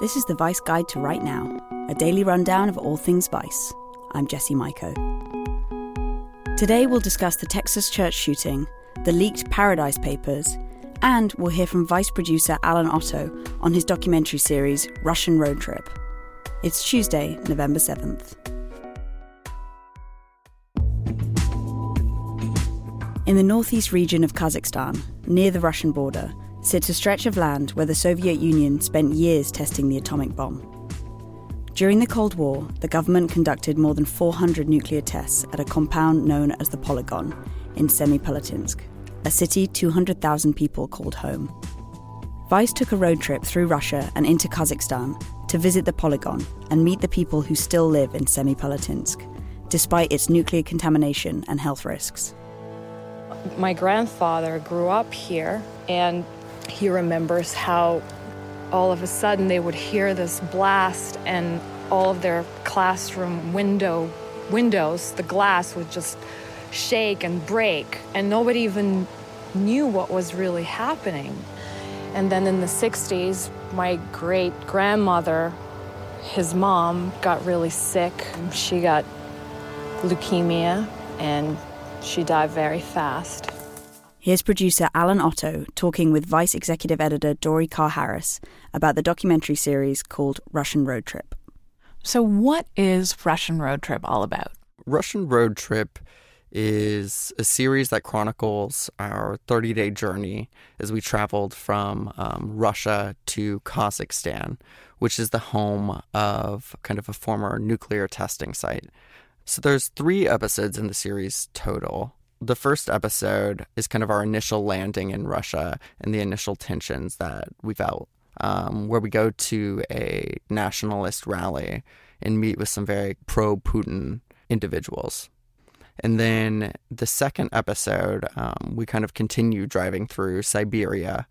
This is the Vice Guide to Right Now, a daily rundown of all things Vice. I'm Jesse Maiko. Today we'll discuss the Texas church shooting, the leaked Paradise Papers, and we'll hear from Vice producer Allen Otto on his documentary series Russian Road Trip. It's Tuesday, November 7th. In the northeast region of Kazakhstan, near the Russian border, sits a stretch of land where the Soviet Union spent years testing the atomic bomb. During the Cold War, the government conducted more than 400 nuclear tests at a compound known as the Polygon in Semipalatinsk, a city 200,000 people called home. Vice took a road trip through Russia and into Kazakhstan to visit the Polygon and meet the people who still live in Semipalatinsk, despite its nuclear contamination and health risks. My grandfather grew up here, and he remembers how all of a sudden they would hear this blast, and all of their classroom window windows, the glass would just shake and break, and nobody even knew what was really happening. And then in the 60s, my great grandmother, his mom, got really sick. She got leukemia and she died very fast. Here's producer Allen Otto talking with Vice Executive Editor Dori Carr Harris about the documentary series called Russian Road Trip. So, what is Russian Road Trip all about? Russian Road Trip is a series that chronicles our 30 day journey as we traveled from um, Russia to Kazakhstan, which is the home of kind of a former nuclear testing site. So there's three episodes in the series total. The first episode is kind of our initial landing in Russia and the initial tensions that we felt, um, where we go to a nationalist rally and meet with some very pro Putin individuals. And then the second episode, um, we kind of continue driving through Siberia,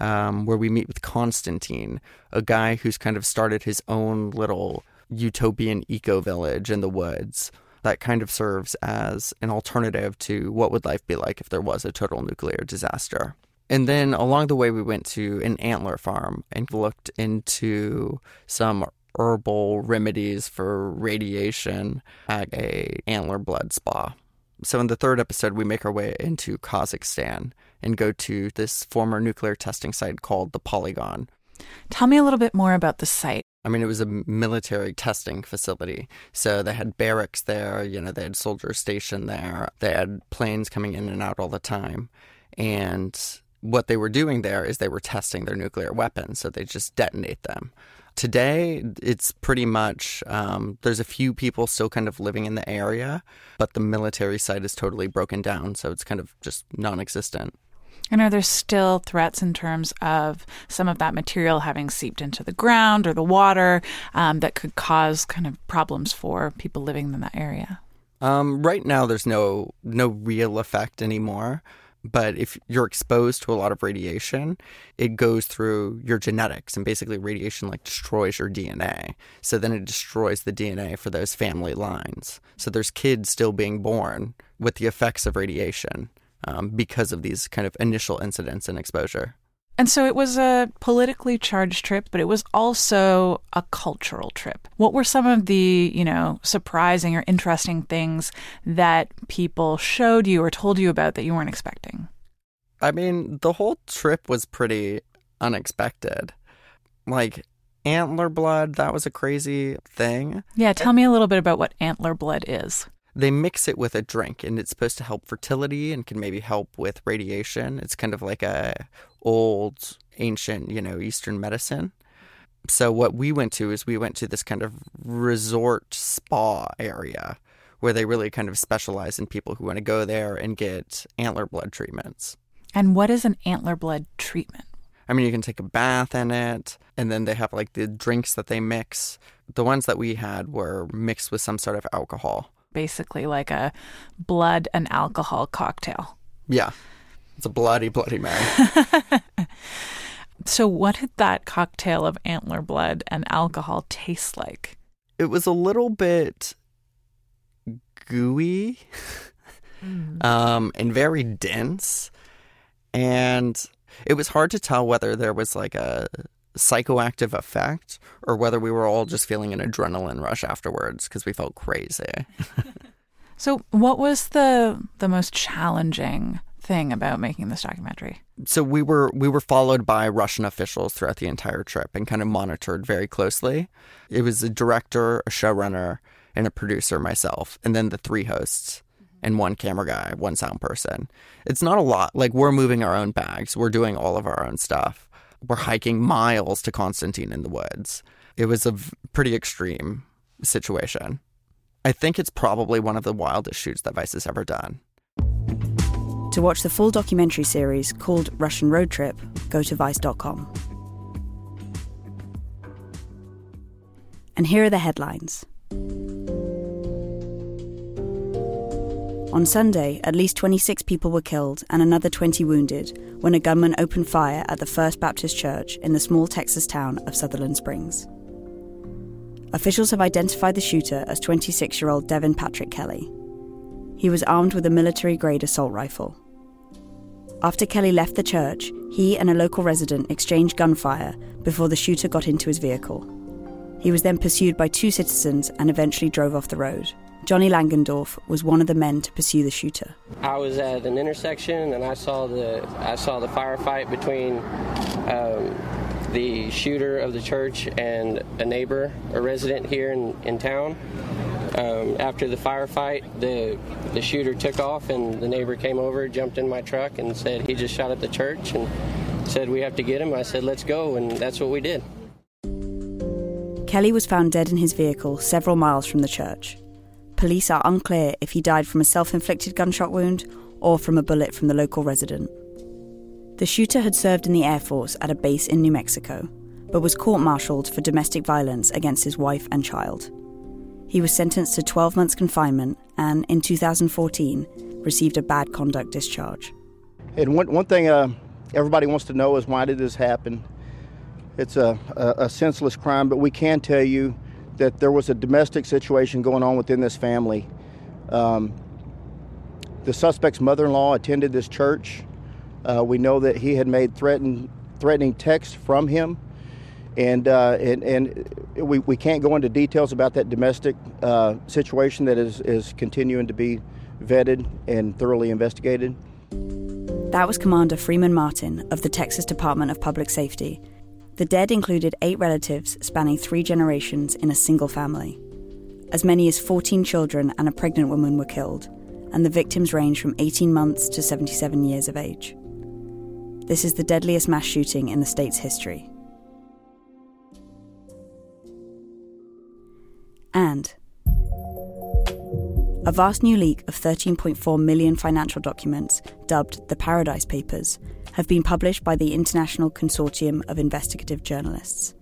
um, where we meet with Konstantin, a guy who's kind of started his own little utopian eco village in the woods that kind of serves as an alternative to what would life be like if there was a total nuclear disaster. And then along the way, we went to an antler farm and looked into some herbal remedies for radiation at a antler blood spa. So in the third episode, we make our way into Kazakhstan and go to this former nuclear testing site called the Polygon. Tell me a little bit more about the site. I mean, it was a military testing facility. So they had barracks there, you know, they had soldiers stationed there, they had planes coming in and out all the time. And what they were doing there is they were testing their nuclear weapons. So they just detonate them. Today, it's pretty much, um, there's a few people still kind of living in the area, but the military site is totally broken down. So it's kind of just non existent. And are there still threats in terms of some of that material having seeped into the ground or the water um, that could cause kind of problems for people living in that area? Um, right now, there's no no real effect anymore. But if you're exposed to a lot of radiation, it goes through your genetics, and basically, radiation like destroys your DNA. So then it destroys the DNA for those family lines. So there's kids still being born with the effects of radiation um, because of these kind of initial incidents and exposure. And so it was a politically charged trip, but it was also a cultural trip. What were some of the, you know, surprising or interesting things that people showed you or told you about that you weren't expecting? I mean, the whole trip was pretty unexpected. Like antler blood, that was a crazy thing. Yeah, tell me a little bit about what antler blood is they mix it with a drink and it's supposed to help fertility and can maybe help with radiation. It's kind of like a old ancient, you know, eastern medicine. So what we went to is we went to this kind of resort spa area where they really kind of specialize in people who want to go there and get antler blood treatments. And what is an antler blood treatment? I mean, you can take a bath in it, and then they have like the drinks that they mix. The ones that we had were mixed with some sort of alcohol. Basically, like a blood and alcohol cocktail. Yeah. It's a bloody, bloody Mary. so, what did that cocktail of antler blood and alcohol taste like? It was a little bit gooey mm. um, and very dense. And it was hard to tell whether there was like a psychoactive effect or whether we were all just feeling an adrenaline rush afterwards because we felt crazy. so, what was the the most challenging thing about making this documentary? So we were we were followed by Russian officials throughout the entire trip and kind of monitored very closely. It was a director, a showrunner, and a producer, myself, and then the three hosts and one camera guy, one sound person. It's not a lot. Like we're moving our own bags, we're doing all of our own stuff. We're hiking miles to Constantine in the woods. It was a pretty extreme situation. I think it's probably one of the wildest shoots that Vice has ever done. To watch the full documentary series called Russian Road Trip, go to vice.com. And here are the headlines. On Sunday, at least 26 people were killed and another 20 wounded when a gunman opened fire at the First Baptist Church in the small Texas town of Sutherland Springs. Officials have identified the shooter as 26 year old Devin Patrick Kelley. He was armed with a military grade assault rifle. After Kelley left the church, he and a local resident exchanged gunfire before the shooter got into his vehicle. He was then pursued by two citizens and eventually drove off the road. Johnny Langendorff was one of the men to pursue the shooter. I was at an intersection and I saw the I saw the firefight between um, the shooter of the church and a neighbor, a resident here in, in town. Um, after the firefight, the the shooter took off and the neighbor came over, jumped in my truck, and said he just shot at the church and said we have to get him. I said let's go, and that's what we did. Kelley was found dead in his vehicle several miles from the church. Police are unclear if he died from a self inflicted gunshot wound or from a bullet from the local resident. The shooter had served in the Air Force at a base in New Mexico, but was court martialed for domestic violence against his wife and child. He was sentenced to 12 months confinement and, in 2014, received a bad conduct discharge. And one, one thing uh, everybody wants to know is why did this happen? It's a, a, a senseless crime, but we can tell you that there was a domestic situation going on within this family. Um, the suspect's mother-in-law attended this church. Uh, we know that he had made threaten, threatening texts from him, and uh, and, and we, we can't go into details about that domestic uh, situation that is is continuing to be vetted and thoroughly investigated. That was Commander Freeman Martin of the Texas Department of Public Safety the dead included eight relatives spanning three generations in a single family. As many as 14 children and a pregnant woman were killed, and the victims range from 18 months to 77 years of age. This is the deadliest mass shooting in the state's history. And a vast new leak of 13.4 million financial documents, dubbed the Paradise Papers, have been published by the International Consortium of Investigative Journalists.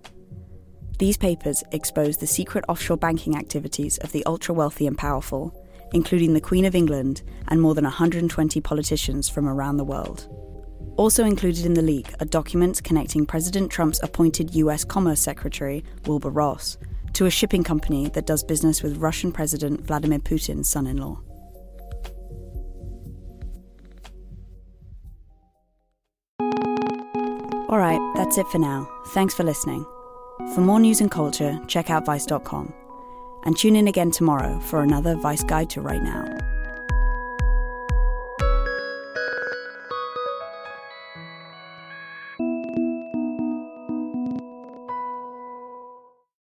These papers expose the secret offshore banking activities of the ultra wealthy and powerful, including the Queen of England and more than 120 politicians from around the world. Also included in the leak are documents connecting President Trump's appointed US Commerce Secretary, Wilbur Ross, to a shipping company that does business with Russian President Vladimir Putin's son in law. All right, that's it for now. Thanks for listening. For more news and culture, check out Vice.com. And tune in again tomorrow for another Vice Guide to Right Now.